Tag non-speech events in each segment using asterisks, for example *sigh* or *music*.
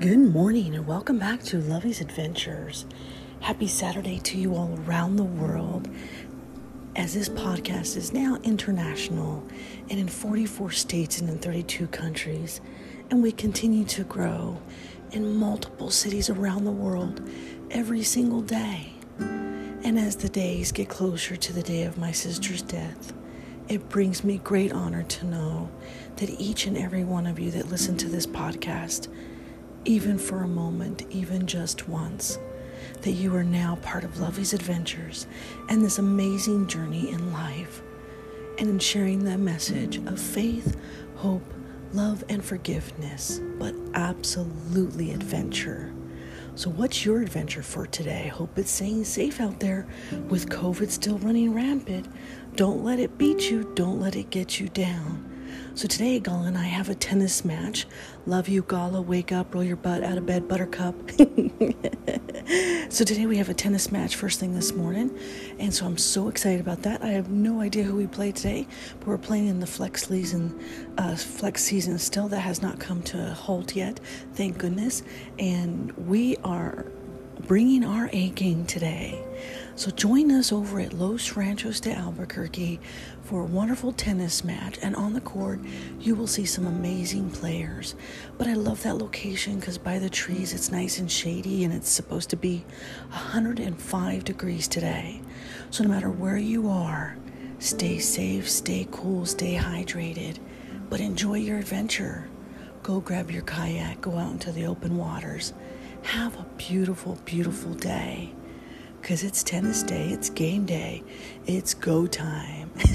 Good morning and welcome back to Lovey's Adventures. Happy Saturday to you all around the world. As this podcast is now international and in 44 states and in 32 countries, and we continue to grow in multiple cities around the world every single day. And as the days get closer to the day of my sister's death, it brings me great honor to know that each and every one of you that listen to this podcast even for a moment, even just once, that you are now part of Lovey's adventures and this amazing journey in life, and in sharing that message of faith, hope, love, and forgiveness, but absolutely adventure. So, what's your adventure for today? Hope it's staying safe out there with COVID still running rampant. Don't let it beat you, don't let it get you down. So today, Gala and I have a tennis match. Love you, Gala. Wake up, roll your butt out of bed, buttercup. *laughs* so today we have a tennis match first thing this morning. And so I'm so excited about that. I have no idea who we play today, but we're playing in the flex season, uh, flex season still. That has not come to a halt yet, thank goodness. And we are bringing our A game today. So join us over at Los Ranchos de Albuquerque for a wonderful tennis match. And on the court, you will see some amazing players. But I love that location because by the trees, it's nice and shady, and it's supposed to be 105 degrees today. So no matter where you are, stay safe, stay cool, stay hydrated, but enjoy your adventure. Go grab your kayak, go out into the open waters. Have a beautiful, beautiful day because it's tennis day, it's game day, it's go time. *laughs*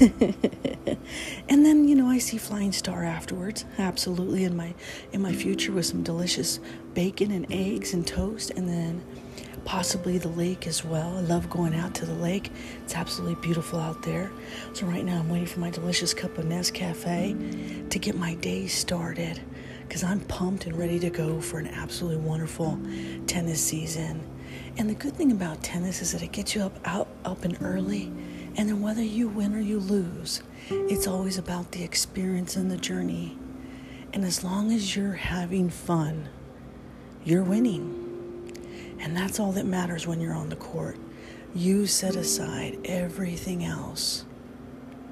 and then, you know, I see Flying Star afterwards, absolutely in my in my future with some delicious bacon and eggs and toast and then possibly the lake as well. I love going out to the lake. It's absolutely beautiful out there. So right now I'm waiting for my delicious cup of Nescafe to get my day started because I'm pumped and ready to go for an absolutely wonderful tennis season. And the good thing about tennis is that it gets you up out up and early, and then whether you win or you lose, it's always about the experience and the journey. And as long as you're having fun, you're winning. And that's all that matters when you're on the court. You set aside everything else.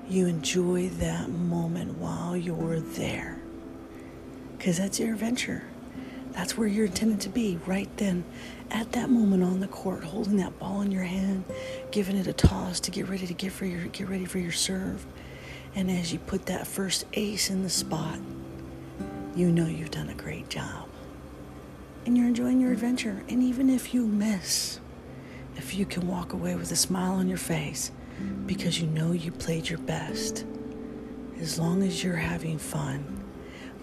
You enjoy that moment while you're there. Because that's your adventure. That's where you're intended to be right then, at that moment on the court, holding that ball in your hand, giving it a toss to get ready to get for your get ready for your serve. And as you put that first ace in the spot, you know you've done a great job. And you're enjoying your adventure. And even if you miss, if you can walk away with a smile on your face because you know you played your best, as long as you're having fun,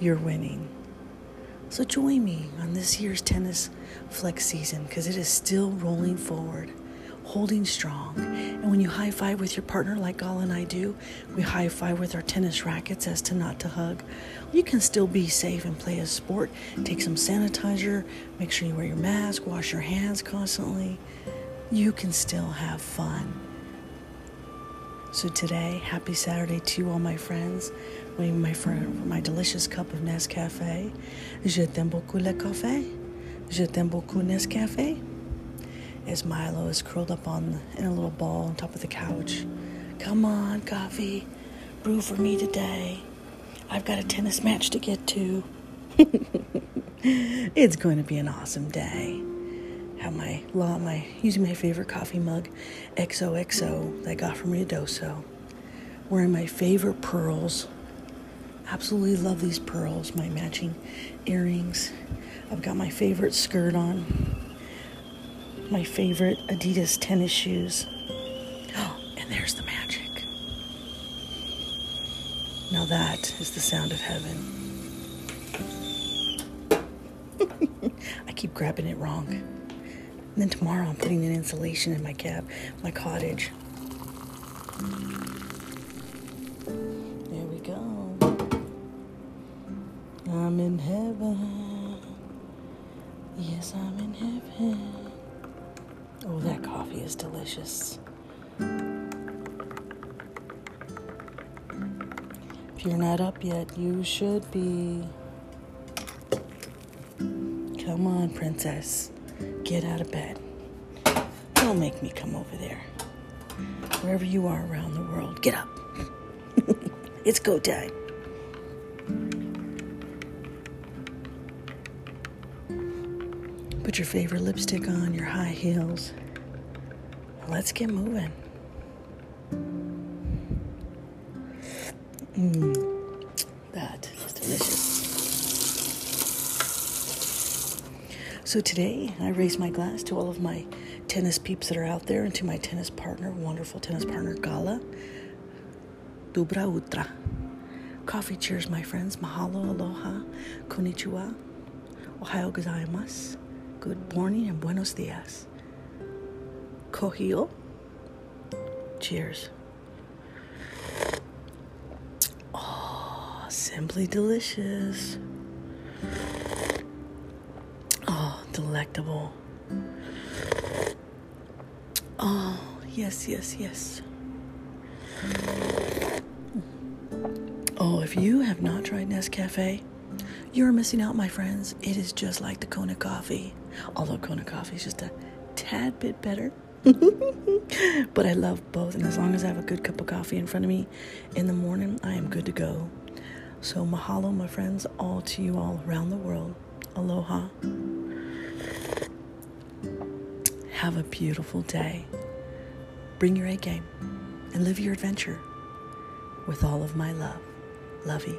you're winning. So join me on this year's tennis flex season because it is still rolling forward, holding strong. And when you high five with your partner, like Gala and I do, we high five with our tennis rackets as to not to hug. You can still be safe and play a sport. Take some sanitizer, make sure you wear your mask, wash your hands constantly. You can still have fun. So today, happy Saturday to all my friends waiting my friend my delicious cup of Nescafe. Je t'aime beaucoup le café. Je t'aime beaucoup Nescafe. As Milo is curled up on in a little ball on top of the couch. Come on, coffee. Brew for me today. I've got a tennis match to get to. *laughs* it's going to be an awesome day. Have my law, my using my favorite coffee mug, XOXO that I got from Ruidoso. Wearing my favorite pearls Absolutely love these pearls, my matching earrings. I've got my favorite skirt on, my favorite Adidas tennis shoes. Oh, *gasps* and there's the magic. Now that is the sound of heaven. *laughs* I keep grabbing it wrong. And then tomorrow I'm putting an insulation in my cab, my cottage. Heaven. Yes, I'm in heaven. Oh, that coffee is delicious. If you're not up yet, you should be. Come on, princess. Get out of bed. Don't make me come over there. Wherever you are around the world, get up. *laughs* it's go time. Put your favorite lipstick on, your high heels. Let's get moving. Mmm, that is delicious. So today, I raise my glass to all of my tennis peeps that are out there and to my tennis partner, wonderful tennis partner, Gala. Dubra Utra. Coffee cheers, my friends. Mahalo, aloha, konnichiwa, ohayo gozaimasu. Good morning and buenos dias. Kohio. Cheers. Oh, simply delicious. Oh, delectable. Oh, yes, yes, yes. Oh, if you have not tried Nescafe, you're missing out, my friends. It is just like the Kona coffee, although Kona coffee is just a tad bit better. *laughs* but I love both, and as long as I have a good cup of coffee in front of me in the morning, I am good to go. So, mahalo, my friends, all to you all around the world. Aloha. Have a beautiful day. Bring your A game and live your adventure with all of my love. Lovey.